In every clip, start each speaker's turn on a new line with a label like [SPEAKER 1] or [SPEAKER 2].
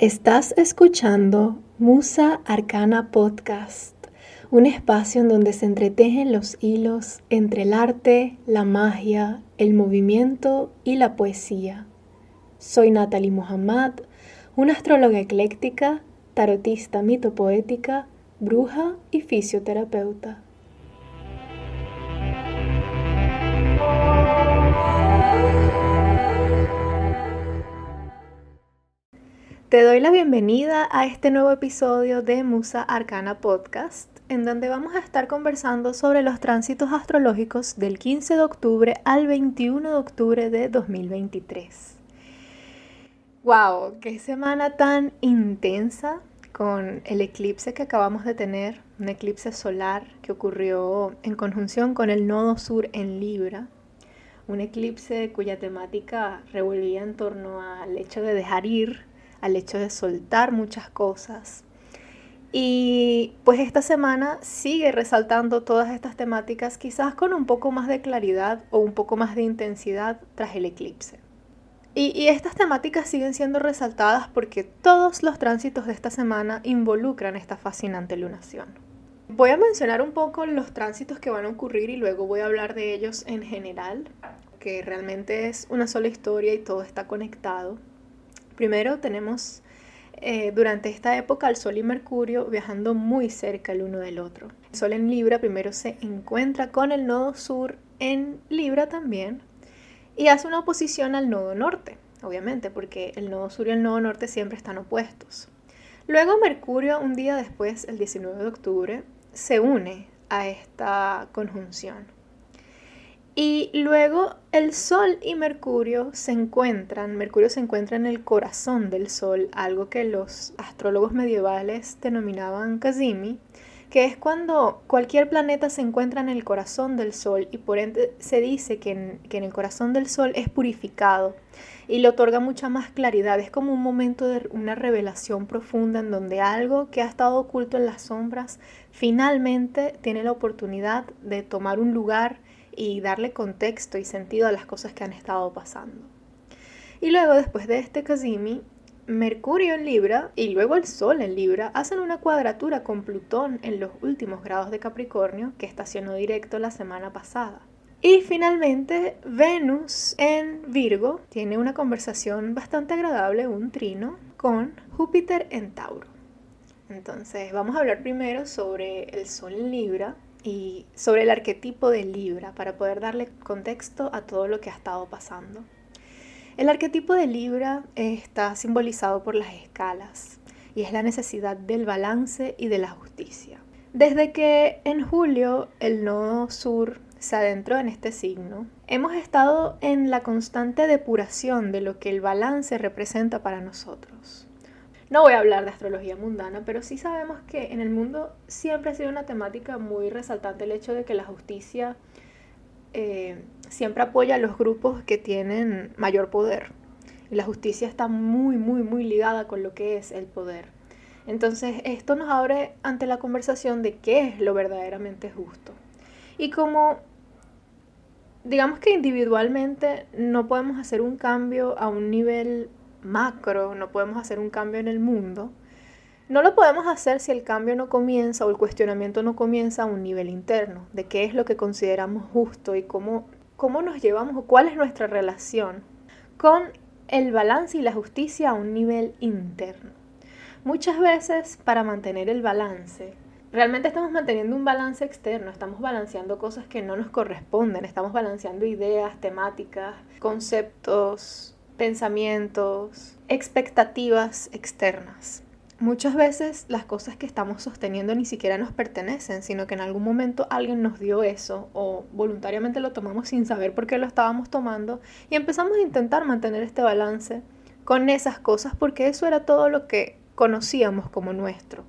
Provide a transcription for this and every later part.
[SPEAKER 1] Estás escuchando Musa Arcana Podcast, un espacio en donde se entretejen los hilos entre el arte, la magia, el movimiento y la poesía. Soy Natalie Mohammad, una astróloga ecléctica, tarotista mitopoética, bruja y fisioterapeuta. Te doy la bienvenida a este nuevo episodio de Musa Arcana Podcast, en donde vamos a estar conversando sobre los tránsitos astrológicos del 15 de octubre al 21 de octubre de 2023. ¡Wow! ¡Qué semana tan intensa con el eclipse que acabamos de tener! Un eclipse solar que ocurrió en conjunción con el nodo sur en Libra. Un eclipse cuya temática revolvía en torno al hecho de dejar ir al hecho de soltar muchas cosas. Y pues esta semana sigue resaltando todas estas temáticas quizás con un poco más de claridad o un poco más de intensidad tras el eclipse. Y, estas temáticas siguen siendo resaltadas porque todos los tránsitos de esta semana involucran esta fascinante lunación. Voy a mencionar un poco los tránsitos que van a ocurrir y luego voy a hablar de ellos en general, que realmente es una sola historia y todo está conectado. Primero tenemos eh, durante esta época el Sol y Mercurio viajando muy cerca el uno del otro. El Sol en Libra primero se encuentra con el nodo sur en Libra también y hace una oposición al nodo norte, obviamente, porque el nodo sur y el nodo norte siempre están opuestos. Luego Mercurio, un día después, el 19 de octubre, se une a esta conjunción. Y luego el Sol y Mercurio se encuentran, Mercurio se encuentra en el corazón del Sol, algo que los astrólogos medievales denominaban Kazimi, que es cuando cualquier planeta se encuentra en el corazón del Sol y por ende se dice que en, que en el corazón del Sol es purificado y le otorga mucha más claridad. Es como un momento de una revelación profunda en donde algo que ha estado oculto en las sombras finalmente tiene la oportunidad de tomar un lugar y darle contexto y sentido a las cosas que han estado pasando. Y luego, después de este Kazimi, Mercurio en Libra y luego el Sol en Libra hacen una cuadratura con Plutón en los últimos grados de Capricornio que estacionó directo la semana pasada. Y finalmente Venus en Virgo tiene una conversación bastante agradable, un trino, con Júpiter en Tauro. Entonces vamos a hablar primero sobre el Sol en Libra y sobre el arquetipo de Libra para poder darle contexto a todo lo que ha estado pasando. El arquetipo de Libra está simbolizado por las escalas y es la necesidad del balance y de la justicia. Desde que en julio el nodo sur se adentró en este signo, hemos estado en la constante depuración de lo que el balance representa para nosotros. No voy a hablar de astrología mundana, pero sí sabemos que en el mundo siempre ha sido una temática muy resaltante el hecho de que la justicia eh, siempre apoya a los grupos que tienen mayor poder. Y la justicia está muy, muy, muy ligada con lo que es el poder. Entonces, esto nos abre ante la conversación de qué es lo verdaderamente justo. Y como digamos que individualmente no podemos hacer un cambio a un nivel macro, no podemos hacer un cambio en el mundo, no lo podemos hacer si el cambio no comienza o el cuestionamiento no comienza a un nivel interno, de qué es lo que consideramos justo y cómo, cómo nos llevamos o cuál es nuestra relación con el balance y la justicia a un nivel interno. Muchas veces para mantener el balance, realmente estamos manteniendo un balance externo, estamos balanceando cosas que no nos corresponden, estamos balanceando ideas, temáticas, conceptos, pensamientos, expectativas externas. Muchas veces las cosas que estamos sosteniendo ni siquiera nos pertenecen, sino que en algún momento alguien nos dio eso o voluntariamente lo tomamos sin saber por qué lo estábamos tomando y empezamos a intentar mantener este balance con esas cosas porque eso era todo lo que conocíamos como nuestro.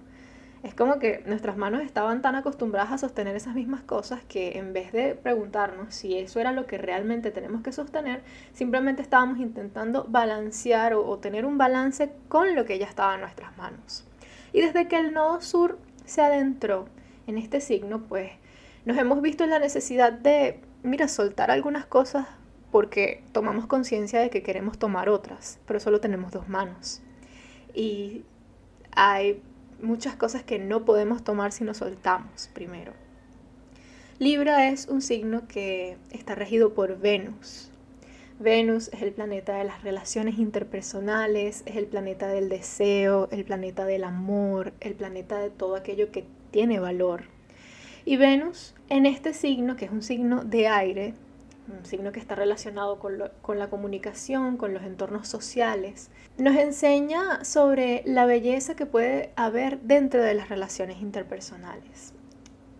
[SPEAKER 1] Es como que nuestras manos estaban tan acostumbradas a sostener esas mismas cosas que en vez de preguntarnos si eso era lo que realmente tenemos que sostener, simplemente estábamos intentando balancear o, tener un balance con lo que ya estaba en nuestras manos. Y desde que el nodo sur se adentró en este signo, pues nos hemos visto en la necesidad de, mira, soltar algunas cosas porque tomamos conciencia de que queremos tomar otras, pero solo tenemos dos manos. y hay muchas cosas que no podemos tomar si nos soltamos primero. Libra es un signo que está regido por Venus. Venus es el planeta de las relaciones interpersonales, es el planeta del deseo, el planeta del amor, el planeta de todo aquello que tiene valor. Y Venus en este signo, que es un signo de aire, un signo que está relacionado con, con, la comunicación, con los entornos sociales, nos enseña sobre la belleza que puede haber dentro de las relaciones interpersonales.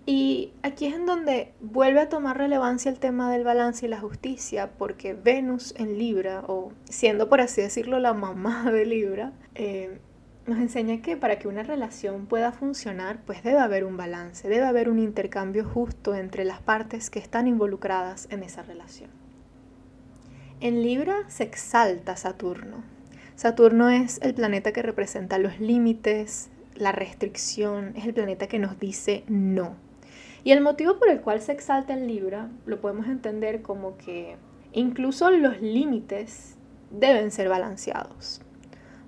[SPEAKER 1] Y aquí es en donde vuelve a tomar relevancia el tema del balance y la justicia, porque Venus en Libra, o siendo por así decirlo la mamá de Libra, eh, nos enseña que para que una relación pueda funcionar, pues debe haber un balance, debe haber un intercambio justo entre las partes que están involucradas en esa relación. En Libra se exalta Saturno. Saturno es el planeta que representa los límites, la restricción, es el planeta que nos dice no. Y el motivo por el cual se exalta en Libra lo podemos entender como que incluso los límites deben ser balanceados.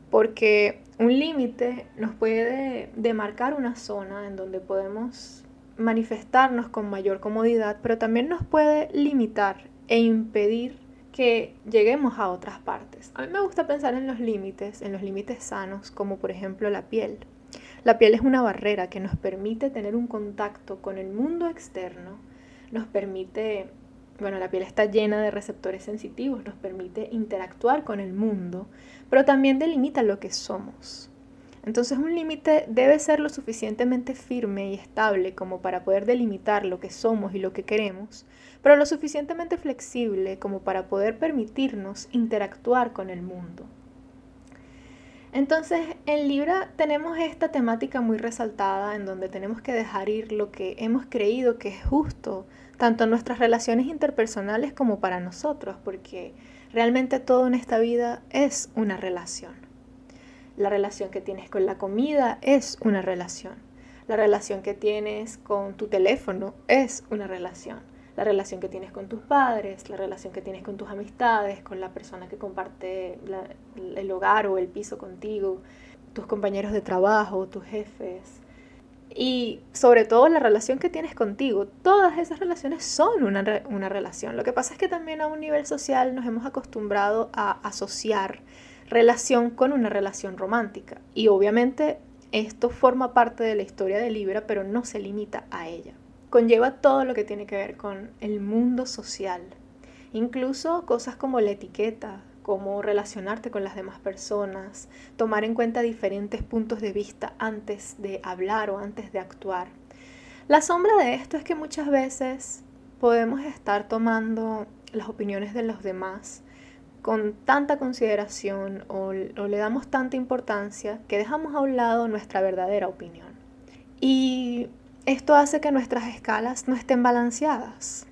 [SPEAKER 1] Porque un límite nos puede demarcar una zona en donde podemos manifestarnos con mayor comodidad, pero también nos puede limitar e impedir que lleguemos a otras partes. A mí me gusta pensar en los límites, en los límites sanos, como por ejemplo la piel. La piel es una barrera que nos permite tener un contacto con el mundo externo, nos permite, bueno, la piel está llena de receptores sensitivos, nos permite interactuar con el mundo, pero también delimita lo que somos. Entonces un límite debe ser lo suficientemente firme y estable como para poder delimitar lo que somos y lo que queremos, pero lo suficientemente flexible como para poder permitirnos interactuar con el mundo. Entonces, en Libra tenemos esta temática muy resaltada en donde tenemos que dejar ir lo que hemos creído que es justo, tanto en nuestras relaciones interpersonales como para nosotros, porque realmente todo en esta vida es una relación. La relación que tienes con la comida es una relación. La relación que tienes con tu teléfono es una relación la relación que tienes con tus padres, la relación que tienes con tus amistades, con la persona que comparte el hogar o el piso contigo, tus compañeros de trabajo, tus jefes. Y sobre todo la relación que tienes contigo. Todas esas relaciones son una, una relación. Lo que pasa es que también a un nivel social nos hemos acostumbrado a asociar relación con una relación romántica. Y obviamente esto forma parte de la historia de Libra, pero no se limita a ella conlleva todo lo que tiene que ver con el mundo social, incluso cosas como la etiqueta, cómo relacionarte con las demás personas, tomar en cuenta diferentes puntos de vista antes de hablar o antes de actuar. La sombra de esto es que muchas veces podemos estar tomando las opiniones de los demás con tanta consideración o, o, le damos tanta importancia que dejamos a un lado nuestra verdadera opinión. Y esto hace que nuestras escalas no estén balanceadas.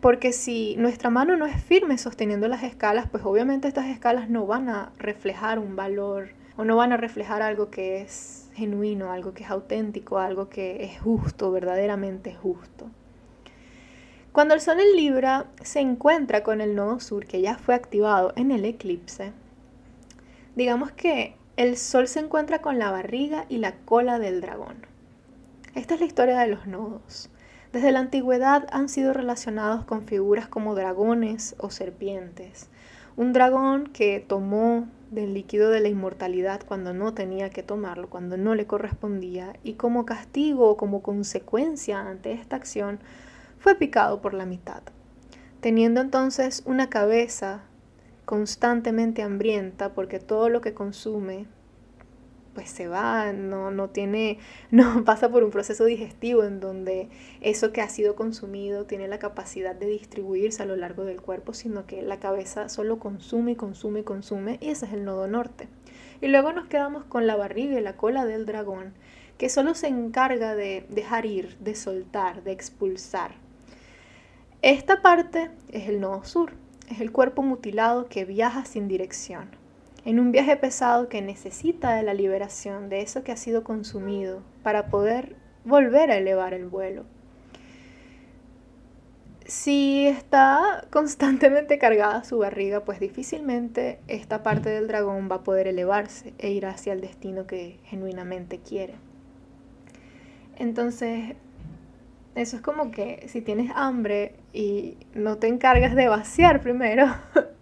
[SPEAKER 1] Porque si nuestra mano no es firme sosteniendo las escalas, pues obviamente estas escalas no van a reflejar un valor o no van a reflejar algo que es genuino, algo que es auténtico, algo que es justo, verdaderamente justo. Cuando el Sol en Libra se encuentra con el nodo sur que ya fue activado en el eclipse, digamos que el Sol se encuentra con la barriga y la cola del dragón. Esta es la historia de los nodos. Desde la antigüedad han sido relacionados con figuras como dragones o serpientes. Un dragón que tomó del líquido de la inmortalidad cuando no tenía que tomarlo, cuando no le correspondía, y como castigo o como consecuencia ante esta acción, fue picado por la mitad, teniendo entonces una cabeza constantemente hambrienta porque todo lo que consume pues se va, no, no tiene, no pasa por un proceso digestivo en donde eso que ha sido consumido tiene la capacidad de distribuirse a lo largo del cuerpo, sino que la cabeza solo consume consume consume, y ese es el nodo norte. Y luego nos quedamos con la barriga y la cola del dragón, que solo se encarga de dejar ir, de soltar, de expulsar. Esta parte es el nodo sur, es el cuerpo mutilado que viaja sin dirección en un viaje pesado que necesita de la liberación de eso que ha sido consumido para poder volver a elevar el vuelo. si está constantemente cargada su barriga, pues difícilmente esta parte del dragón va a poder elevarse e ir hacia el destino que genuinamente quiere. Entonces, eso es como que si tienes hambre y no te encargas de vaciar primero,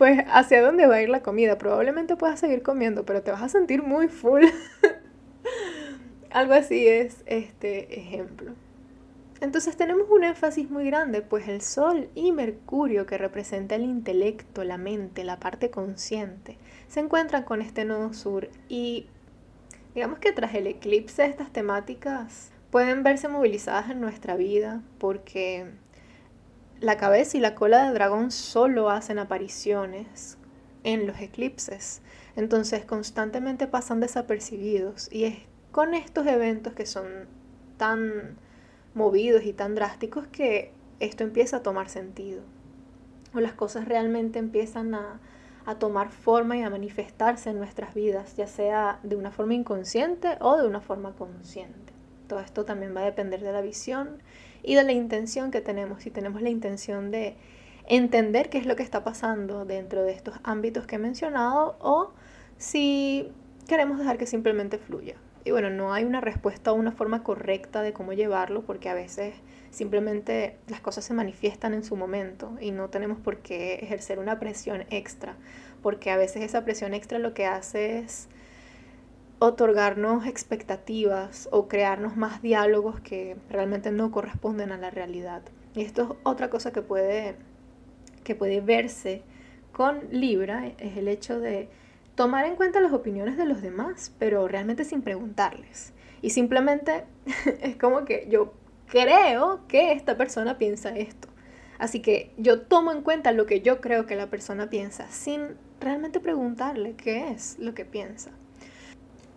[SPEAKER 1] pues hacia dónde va a ir la comida. Probablemente puedas seguir comiendo, pero te vas a sentir muy full. Algo así es este ejemplo. Entonces tenemos un énfasis muy grande, pues el Sol y Mercurio, que representa el intelecto, la mente, la parte consciente, se encuentran con este nodo sur y digamos que tras el eclipse estas temáticas pueden verse movilizadas en nuestra vida porque la cabeza y la cola de dragón solo hacen apariciones en los eclipses, entonces constantemente pasan desapercibidos y es con estos eventos que son tan movidos y tan drásticos que esto empieza a tomar sentido. O las cosas realmente empiezan a, a tomar forma y a manifestarse en nuestras vidas, ya sea de una forma inconsciente o de una forma consciente. Todo esto también va a depender de la visión y de la intención que tenemos. Si tenemos la intención de entender qué es lo que está pasando dentro de estos ámbitos que he mencionado o si queremos dejar que simplemente fluya. Y bueno, no hay una respuesta o una forma correcta de cómo llevarlo porque a veces simplemente las cosas se manifiestan en su momento y no tenemos por qué ejercer una presión extra, porque a veces esa presión extra lo que hace es otorgarnos expectativas o crearnos más diálogos que realmente no corresponden a la realidad. Y esto es otra cosa que puede, que puede verse con Libra, es el hecho de tomar en cuenta las opiniones de los demás, pero realmente sin preguntarles. Y simplemente es como que yo creo que esta persona piensa esto. Así que yo tomo en cuenta lo que yo creo que la persona piensa sin realmente preguntarle qué es lo que piensa.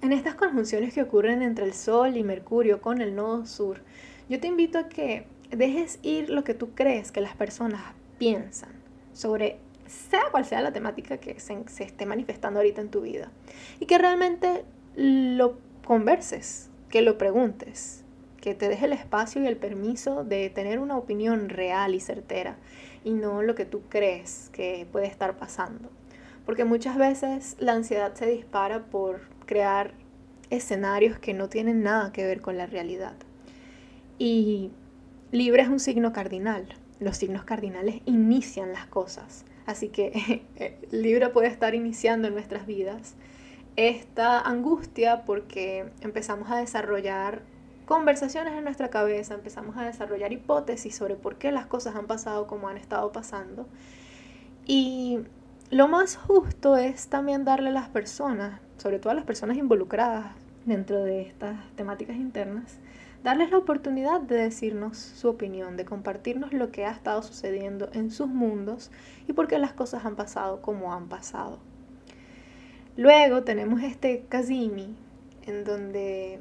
[SPEAKER 1] En estas conjunciones que ocurren entre el Sol y Mercurio con el nodo sur, yo te invito a que dejes ir lo que tú crees que las personas piensan sobre sea cual sea la temática que se, esté manifestando ahorita en tu vida. Y que realmente lo converses, que lo preguntes, que te deje el espacio y el permiso de tener una opinión real y certera y no lo que tú crees que puede estar pasando. Porque muchas veces la ansiedad se dispara por crear escenarios que no tienen nada que ver con la realidad. Y Libra es un signo cardinal. Los signos cardinales inician las cosas. Así que el Libra puede estar iniciando en nuestras vidas esta angustia porque empezamos a desarrollar conversaciones en nuestra cabeza, empezamos a desarrollar hipótesis sobre por qué las cosas han pasado como han estado pasando. Y lo más justo es también darle a las personas, sobre todo a las personas involucradas dentro de estas temáticas internas, darles la oportunidad de decirnos su opinión, de compartirnos lo que ha estado sucediendo en sus mundos y por qué las cosas han pasado como han pasado. Luego tenemos este Kazimi, en donde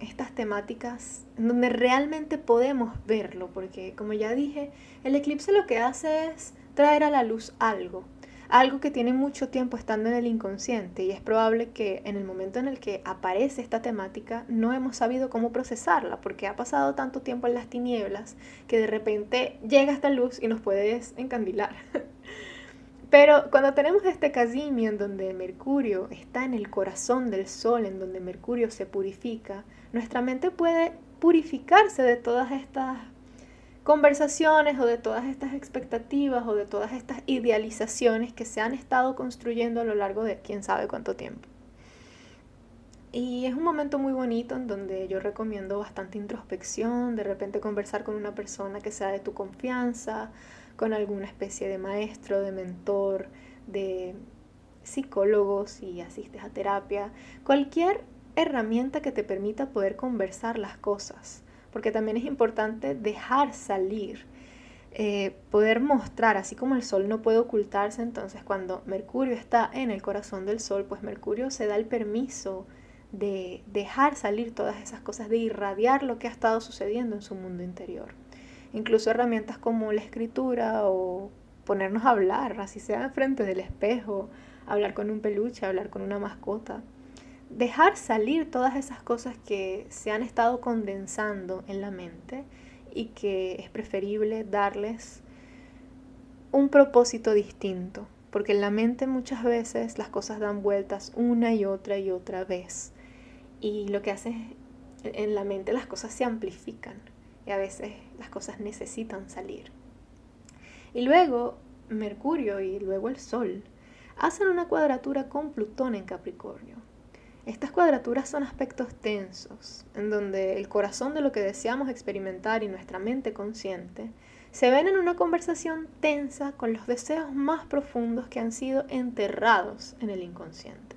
[SPEAKER 1] estas temáticas, en donde realmente podemos verlo, porque como ya dije, el eclipse lo que hace es traer a la luz algo, algo que tiene mucho tiempo estando en el inconsciente y es probable que en el momento en el que aparece esta temática no hemos sabido cómo procesarla porque ha pasado tanto tiempo en las tinieblas que de repente llega esta luz y nos puede encandilar. Pero cuando tenemos este Kazimi en donde Mercurio está en el corazón del Sol, en donde Mercurio se purifica, nuestra mente puede purificarse de todas estas conversaciones o de todas estas expectativas o de todas estas idealizaciones que se han estado construyendo a lo largo de quién sabe cuánto tiempo. Y es un momento muy bonito en donde yo recomiendo bastante introspección, de repente conversar con una persona que sea de tu confianza, con alguna especie de maestro, de mentor, de psicólogo si asistes a terapia, cualquier herramienta que te permita poder conversar las cosas porque también es importante dejar salir, eh, poder mostrar, así como el sol no puede ocultarse, entonces cuando Mercurio está en el corazón del sol, pues Mercurio se da el permiso de dejar salir todas esas cosas, de irradiar lo que ha estado sucediendo en su mundo interior. Incluso herramientas como la escritura o ponernos a hablar, así sea frente del espejo, hablar con un peluche, hablar con una mascota dejar salir todas esas cosas que se han estado condensando en la mente y que es preferible darles un propósito distinto, porque en la mente muchas veces las cosas dan vueltas una y otra y otra vez. Y lo que hace en la mente las cosas se amplifican y a veces las cosas necesitan salir. Y luego Mercurio y luego el Sol hacen una cuadratura con Plutón en Capricornio. Estas cuadraturas son aspectos tensos, en donde el corazón de lo que deseamos experimentar y nuestra mente consciente se ven en una conversación tensa con los deseos más profundos que han sido enterrados en el inconsciente.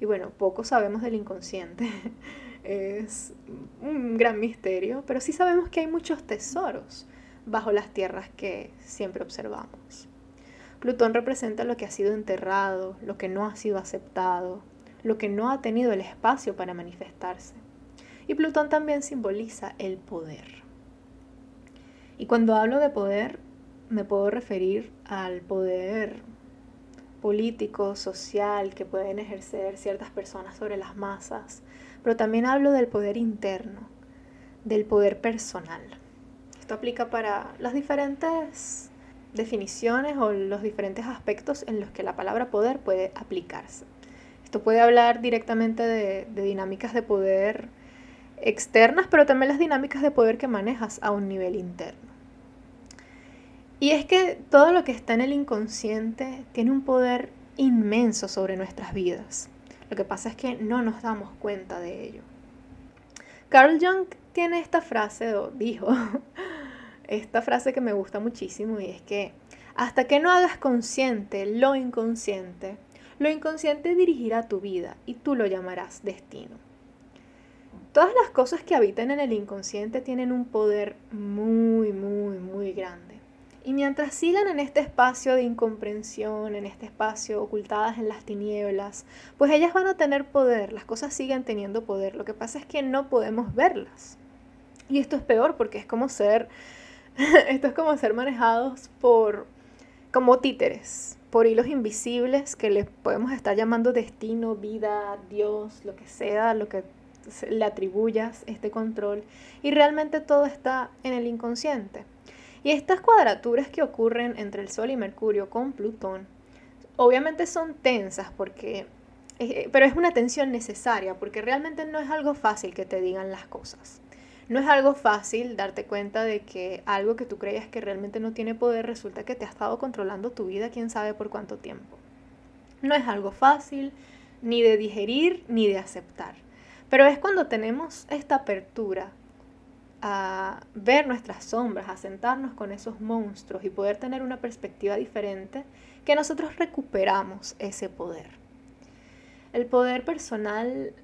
[SPEAKER 1] Y bueno, poco sabemos del inconsciente, es un gran misterio, pero sí sabemos que hay muchos tesoros bajo las tierras que siempre observamos. Plutón representa lo que ha sido enterrado, lo que no ha sido aceptado, lo que no ha tenido el espacio para manifestarse. Y Plutón también simboliza el poder. Y cuando hablo de poder, me puedo referir al poder político, social que pueden ejercer ciertas personas sobre las masas, pero también hablo del poder interno, del poder personal. Esto aplica para las diferentes definiciones o los diferentes aspectos en los que la palabra poder puede aplicarse. Esto puede hablar directamente de, dinámicas de poder externas, pero también las dinámicas de poder que manejas a un nivel interno. Y es que todo lo que está en el inconsciente tiene un poder inmenso sobre nuestras vidas. Lo que pasa es que no nos damos cuenta de ello. Carl Jung tiene esta frase, o dijo, esta frase que me gusta muchísimo y es que hasta que no hagas consciente lo inconsciente, lo inconsciente dirigirá tu vida y tú lo llamarás destino. Todas las cosas que habitan en el inconsciente tienen un poder muy, muy, muy grande. Y mientras sigan en este espacio de incomprensión, en este espacio ocultadas en las tinieblas, pues ellas van a tener poder, las cosas siguen teniendo poder. Lo que pasa es que no podemos verlas. Y esto es peor porque es como ser, esto es como ser manejados por, como títeres, por hilos invisibles que les podemos estar llamando destino, vida, Dios, lo que sea, lo que le atribuyas este control. Y realmente todo está en el inconsciente. Y estas cuadraturas que ocurren entre el Sol y Mercurio con Plutón, obviamente son tensas porque eh, pero es una tensión necesaria porque realmente no es algo fácil que te digan las cosas. No es algo fácil darte cuenta de que algo que tú creías que realmente no tiene poder resulta que te ha estado controlando tu vida quién sabe por cuánto tiempo. No es algo fácil ni de digerir ni de aceptar. Pero es cuando tenemos esta apertura a ver nuestras sombras, a sentarnos con esos monstruos y poder tener una perspectiva diferente, que nosotros recuperamos ese poder. El poder personal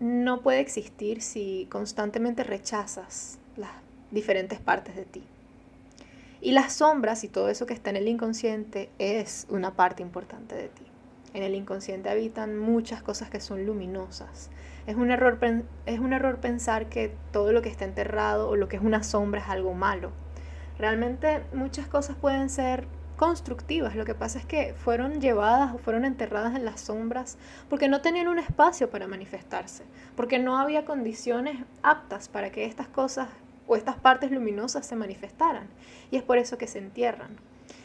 [SPEAKER 1] no puede existir si constantemente rechazas las diferentes partes de ti. Y las sombras y todo eso que está en el inconsciente es una parte importante de ti. En el inconsciente habitan muchas cosas que son luminosas, es un, error, es un error pensar que todo lo que está enterrado o lo que es una sombra es algo malo. Realmente muchas cosas pueden ser constructivas. Lo que pasa es que fueron llevadas o fueron enterradas en las sombras porque no tenían un espacio para manifestarse, porque no había condiciones aptas para que estas cosas o estas partes luminosas se manifestaran. Y es por eso que se entierran.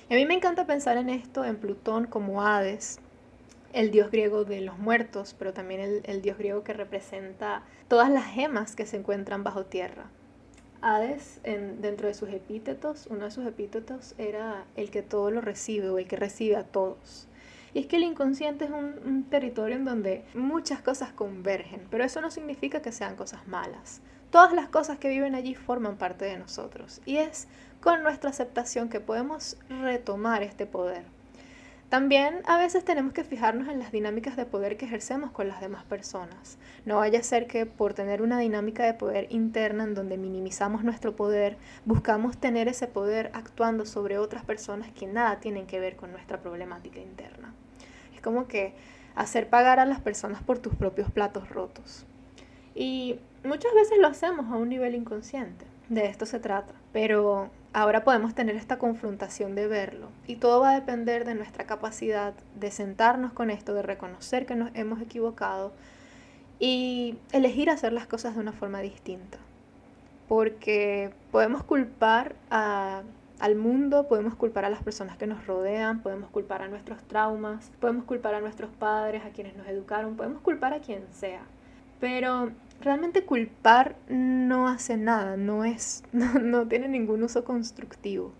[SPEAKER 1] a mí me encanta pensar en esto, en Plutón como Hades, el dios griego de los muertos, pero también el, dios griego que representa todas las gemas que se encuentran bajo tierra. Hades, en, dentro de sus epítetos, uno de sus epítetos era el que todo lo recibe o el que recibe a todos. Y es que el inconsciente es un, territorio en donde muchas cosas convergen, pero eso no significa que sean cosas malas. Todas las cosas que viven allí forman parte de nosotros y es con nuestra aceptación que podemos retomar este poder. También a veces tenemos que fijarnos en las dinámicas de poder que ejercemos con las demás personas. No vaya a ser que por tener una dinámica de poder interna en donde minimizamos nuestro poder, buscamos tener ese poder actuando sobre otras personas que nada tienen que ver con nuestra problemática interna. Es como que hacer pagar a las personas por tus propios platos rotos. Y muchas veces lo hacemos a un nivel inconsciente. De esto se trata. Pero ahora podemos tener esta confrontación de verlo. Y todo va a depender de nuestra capacidad de sentarnos con esto, de reconocer que nos hemos equivocado y elegir hacer las cosas de una forma distinta. porque podemos culpar al mundo, podemos culpar a las personas que nos rodean, podemos culpar a nuestros traumas, podemos culpar a nuestros padres, a quienes nos educaron, podemos culpar a quien sea. Pero realmente culpar no hace nada, no es no tiene ningún uso constructivo.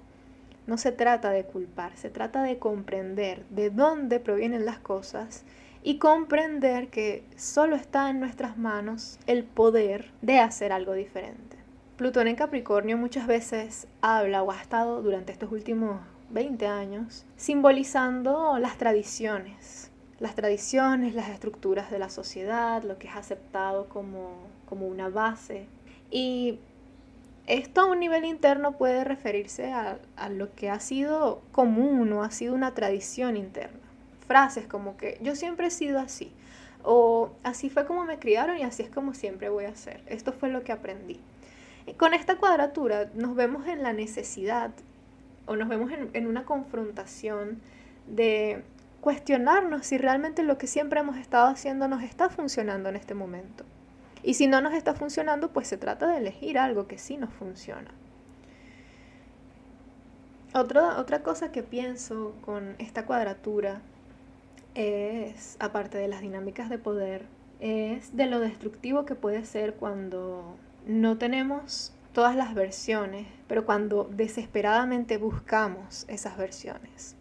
[SPEAKER 1] No se trata de culpar, se trata de comprender de dónde provienen las cosas y comprender que solo está en nuestras manos el poder de hacer algo diferente. Plutón en Capricornio muchas veces habla o ha estado durante estos últimos 20 años simbolizando las tradiciones, las tradiciones, las estructuras de la sociedad, lo que es aceptado como, como una base. Y esto a un nivel interno puede referirse a, lo que ha sido común o ha sido una tradición interna. Frases como que yo siempre he sido así o así fue como me criaron y así es como siempre voy a ser. Esto fue lo que aprendí. Con esta cuadratura nos vemos en la necesidad o nos vemos en, en una confrontación de cuestionarnos si realmente lo que siempre hemos estado haciendo nos está funcionando en este momento. Y si no nos está funcionando, pues se trata de elegir algo que sí nos funciona. Otra, otra cosa que pienso con esta cuadratura es, aparte de las dinámicas de poder, es de lo destructivo que puede ser cuando no tenemos todas las versiones, pero cuando desesperadamente buscamos esas versiones.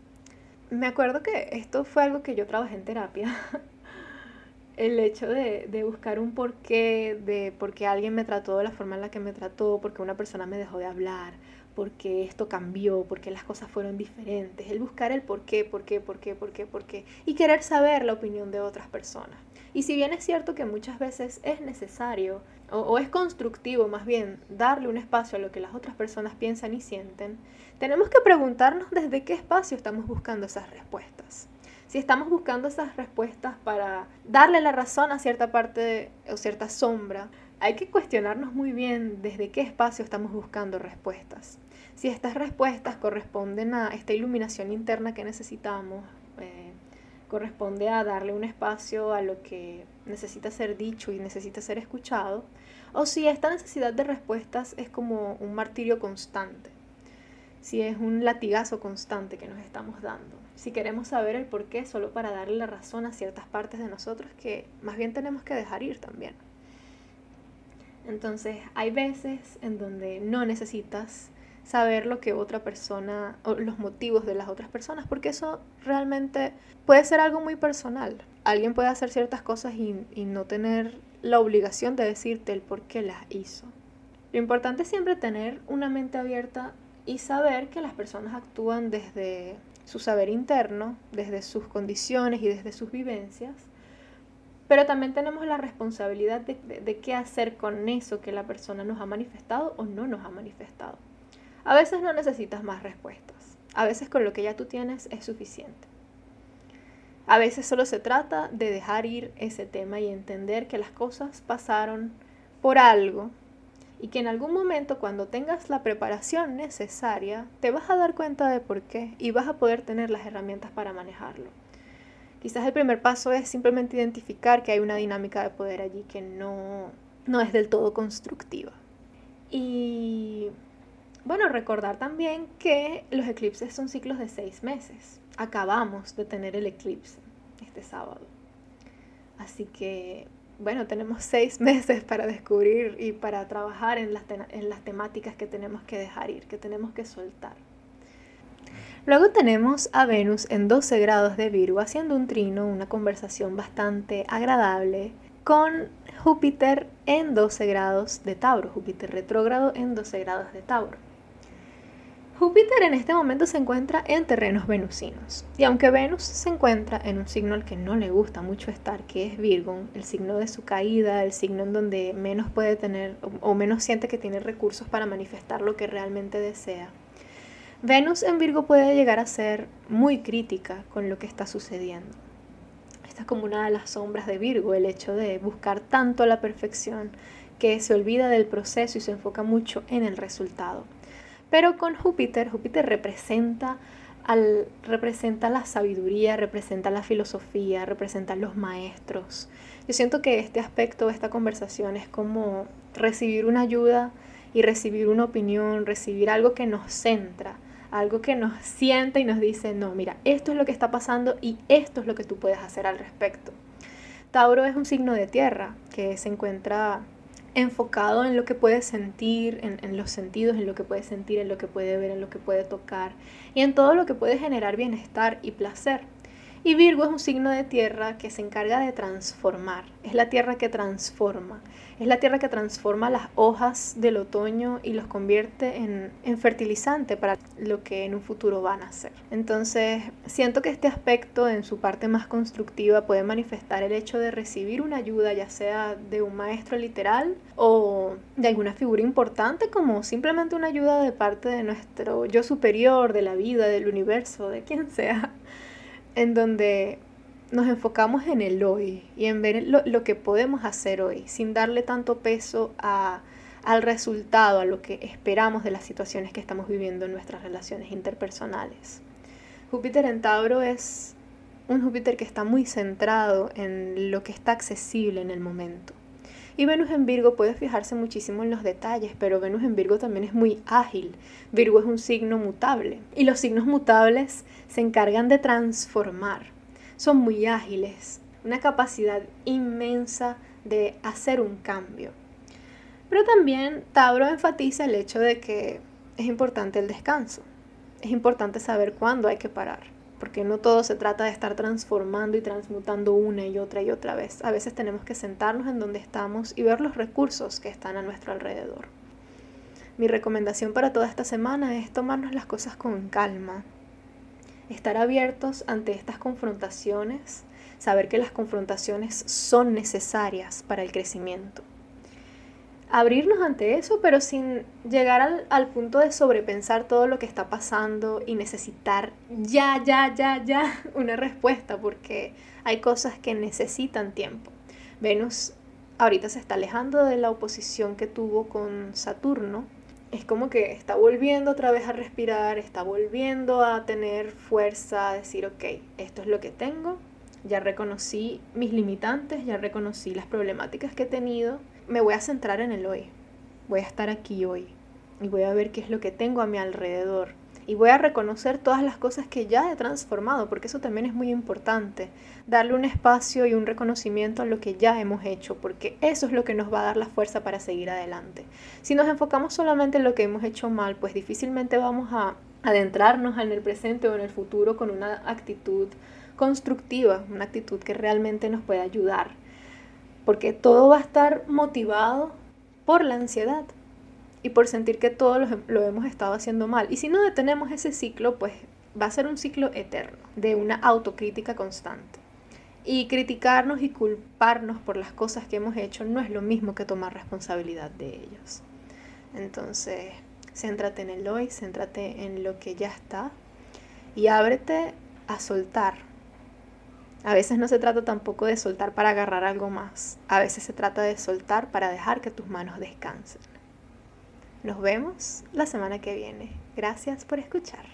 [SPEAKER 1] Me acuerdo que esto fue algo que yo trabajé en terapia. El hecho de, de, buscar un porqué, de por qué alguien me trató de la forma en la que me trató, porque una persona me dejó de hablar, porque esto cambió, porque las cosas fueron diferentes, el buscar el por qué, por qué, por qué, por qué, por qué, y querer saber la opinión de otras personas. Y si bien es cierto que muchas veces es necesario, o, es constructivo más bien, darle un espacio a lo que las otras personas piensan y sienten, tenemos que preguntarnos desde qué espacio estamos buscando esas respuestas si estamos buscando esas respuestas para darle la razón a cierta parte o cierta sombra, hay que cuestionarnos muy bien desde qué espacio estamos buscando respuestas. Si estas respuestas corresponden a esta iluminación interna que necesitamos, eh, corresponde a darle un espacio a lo que necesita ser dicho y necesita ser escuchado, o si esta necesidad de respuestas es como un martirio constante, si es un latigazo constante que nos estamos dando si queremos saber el por qué solo para darle la razón a ciertas partes de nosotros que más bien tenemos que dejar ir también. Entonces hay veces en donde no necesitas saber lo que otra persona o los motivos de las otras personas, porque eso realmente puede ser algo muy personal. Alguien puede hacer ciertas cosas y, y no tener la obligación de decirte el por qué las hizo. Lo importante es siempre tener una mente abierta y saber que las personas actúan desde su saber interno, desde sus condiciones y desde sus vivencias, pero también tenemos la responsabilidad de, qué hacer con eso que la persona nos ha manifestado o no nos ha manifestado. A veces no necesitas más respuestas, a veces con lo que ya tú tienes es suficiente. A veces solo se trata de dejar ir ese tema y entender que las cosas pasaron por algo y que en algún momento cuando tengas la preparación necesaria te vas a dar cuenta de por qué y vas a poder tener las herramientas para manejarlo. Quizás el primer paso es simplemente identificar que hay una dinámica de poder allí que no, no es del todo constructiva. Y bueno, recordar también que los eclipses son ciclos de seis meses. Acabamos de tener el eclipse este sábado. Así que bueno, tenemos seis meses para descubrir y para trabajar en las, en las temáticas que tenemos que dejar ir, que tenemos que soltar. Luego tenemos a Venus en 12 grados de Virgo haciendo un trino, una conversación bastante agradable con Júpiter en 12 grados de Tauro, Júpiter retrógrado en 12 grados de Tauro. Júpiter en este momento se encuentra en terrenos venusinos. Y aunque Venus se encuentra en un signo al que no le gusta mucho estar, que es Virgo, el signo de su caída, el signo en donde menos puede tener o menos siente que tiene recursos para manifestar lo que realmente desea, Venus en Virgo puede llegar a ser muy crítica con lo que está sucediendo. Esta es como una de las sombras de Virgo, el hecho de buscar tanto la perfección que se olvida del proceso y se enfoca mucho en el resultado. Pero con Júpiter, Júpiter representa, al, representa la sabiduría, representa la filosofía, representa los maestros. Yo siento que este aspecto, esta conversación es como recibir una ayuda y recibir una opinión, recibir algo que nos centra, algo que nos sienta y nos dice, no, mira, esto es lo que está pasando y esto es lo que tú puedes hacer al respecto. Tauro es un signo de tierra que se encuentra enfocado en lo que puede sentir, en, los sentidos, en lo que puede sentir, en lo que puede ver, en lo que puede tocar y en todo lo que puede generar bienestar y placer. Y Virgo es un signo de tierra que se encarga de transformar, es la tierra que transforma, es la tierra que transforma las hojas del otoño y los convierte en, fertilizante para lo que en un futuro van a ser. Entonces, siento que este aspecto en su parte más constructiva puede manifestar el hecho de recibir una ayuda, ya sea de un maestro literal o de alguna figura importante, como simplemente una ayuda de parte de nuestro yo superior, de la vida, del universo, de quien sea en donde nos enfocamos en el hoy y en ver lo, que podemos hacer hoy, sin darle tanto peso a, al resultado, a lo que esperamos de las situaciones que estamos viviendo en nuestras relaciones interpersonales. Júpiter en Tauro es un Júpiter que está muy centrado en lo que está accesible en el momento. Y Venus en Virgo puede fijarse muchísimo en los detalles, pero Venus en Virgo también es muy ágil. Virgo es un signo mutable y los signos mutables se encargan de transformar. Son muy ágiles, una capacidad inmensa de hacer un cambio. Pero también Tauro enfatiza el hecho de que es importante el descanso. Es importante saber cuándo hay que parar porque no todo se trata de estar transformando y transmutando una y otra y otra vez. A veces tenemos que sentarnos en donde estamos y ver los recursos que están a nuestro alrededor. Mi recomendación para toda esta semana es tomarnos las cosas con calma, estar abiertos ante estas confrontaciones, saber que las confrontaciones son necesarias para el crecimiento abrirnos ante eso, pero sin llegar al, punto de sobrepensar todo lo que está pasando y necesitar ya, ya, ya, ya una respuesta, porque hay cosas que necesitan tiempo. Venus ahorita se está alejando de la oposición que tuvo con Saturno. Es como que está volviendo otra vez a respirar, está volviendo a tener fuerza, a decir, ok, esto es lo que tengo, ya reconocí mis limitantes, ya reconocí las problemáticas que he tenido, me voy a centrar en el hoy. Voy a estar aquí hoy y voy a ver qué es lo que tengo a mi alrededor. Y voy a reconocer todas las cosas que ya he transformado, porque eso también es muy importante. Darle un espacio y un reconocimiento a lo que ya hemos hecho, porque eso es lo que nos va a dar la fuerza para seguir adelante. Si nos enfocamos solamente en lo que hemos hecho mal, pues difícilmente vamos a adentrarnos en el presente o en el futuro con una actitud constructiva, una actitud que realmente nos pueda ayudar porque todo va a estar motivado por la ansiedad y por sentir que todo lo, hemos estado haciendo mal. Y si no detenemos ese ciclo, pues va a ser un ciclo eterno de una autocrítica constante. Y criticarnos y culparnos por las cosas que hemos hecho no es lo mismo que tomar responsabilidad de ellos. Entonces, céntrate en el hoy, céntrate en lo que ya está y ábrete a soltar a veces no se trata tampoco de soltar para agarrar algo más. A veces se trata de soltar para dejar que tus manos descansen. Nos vemos la semana que viene. Gracias por escuchar.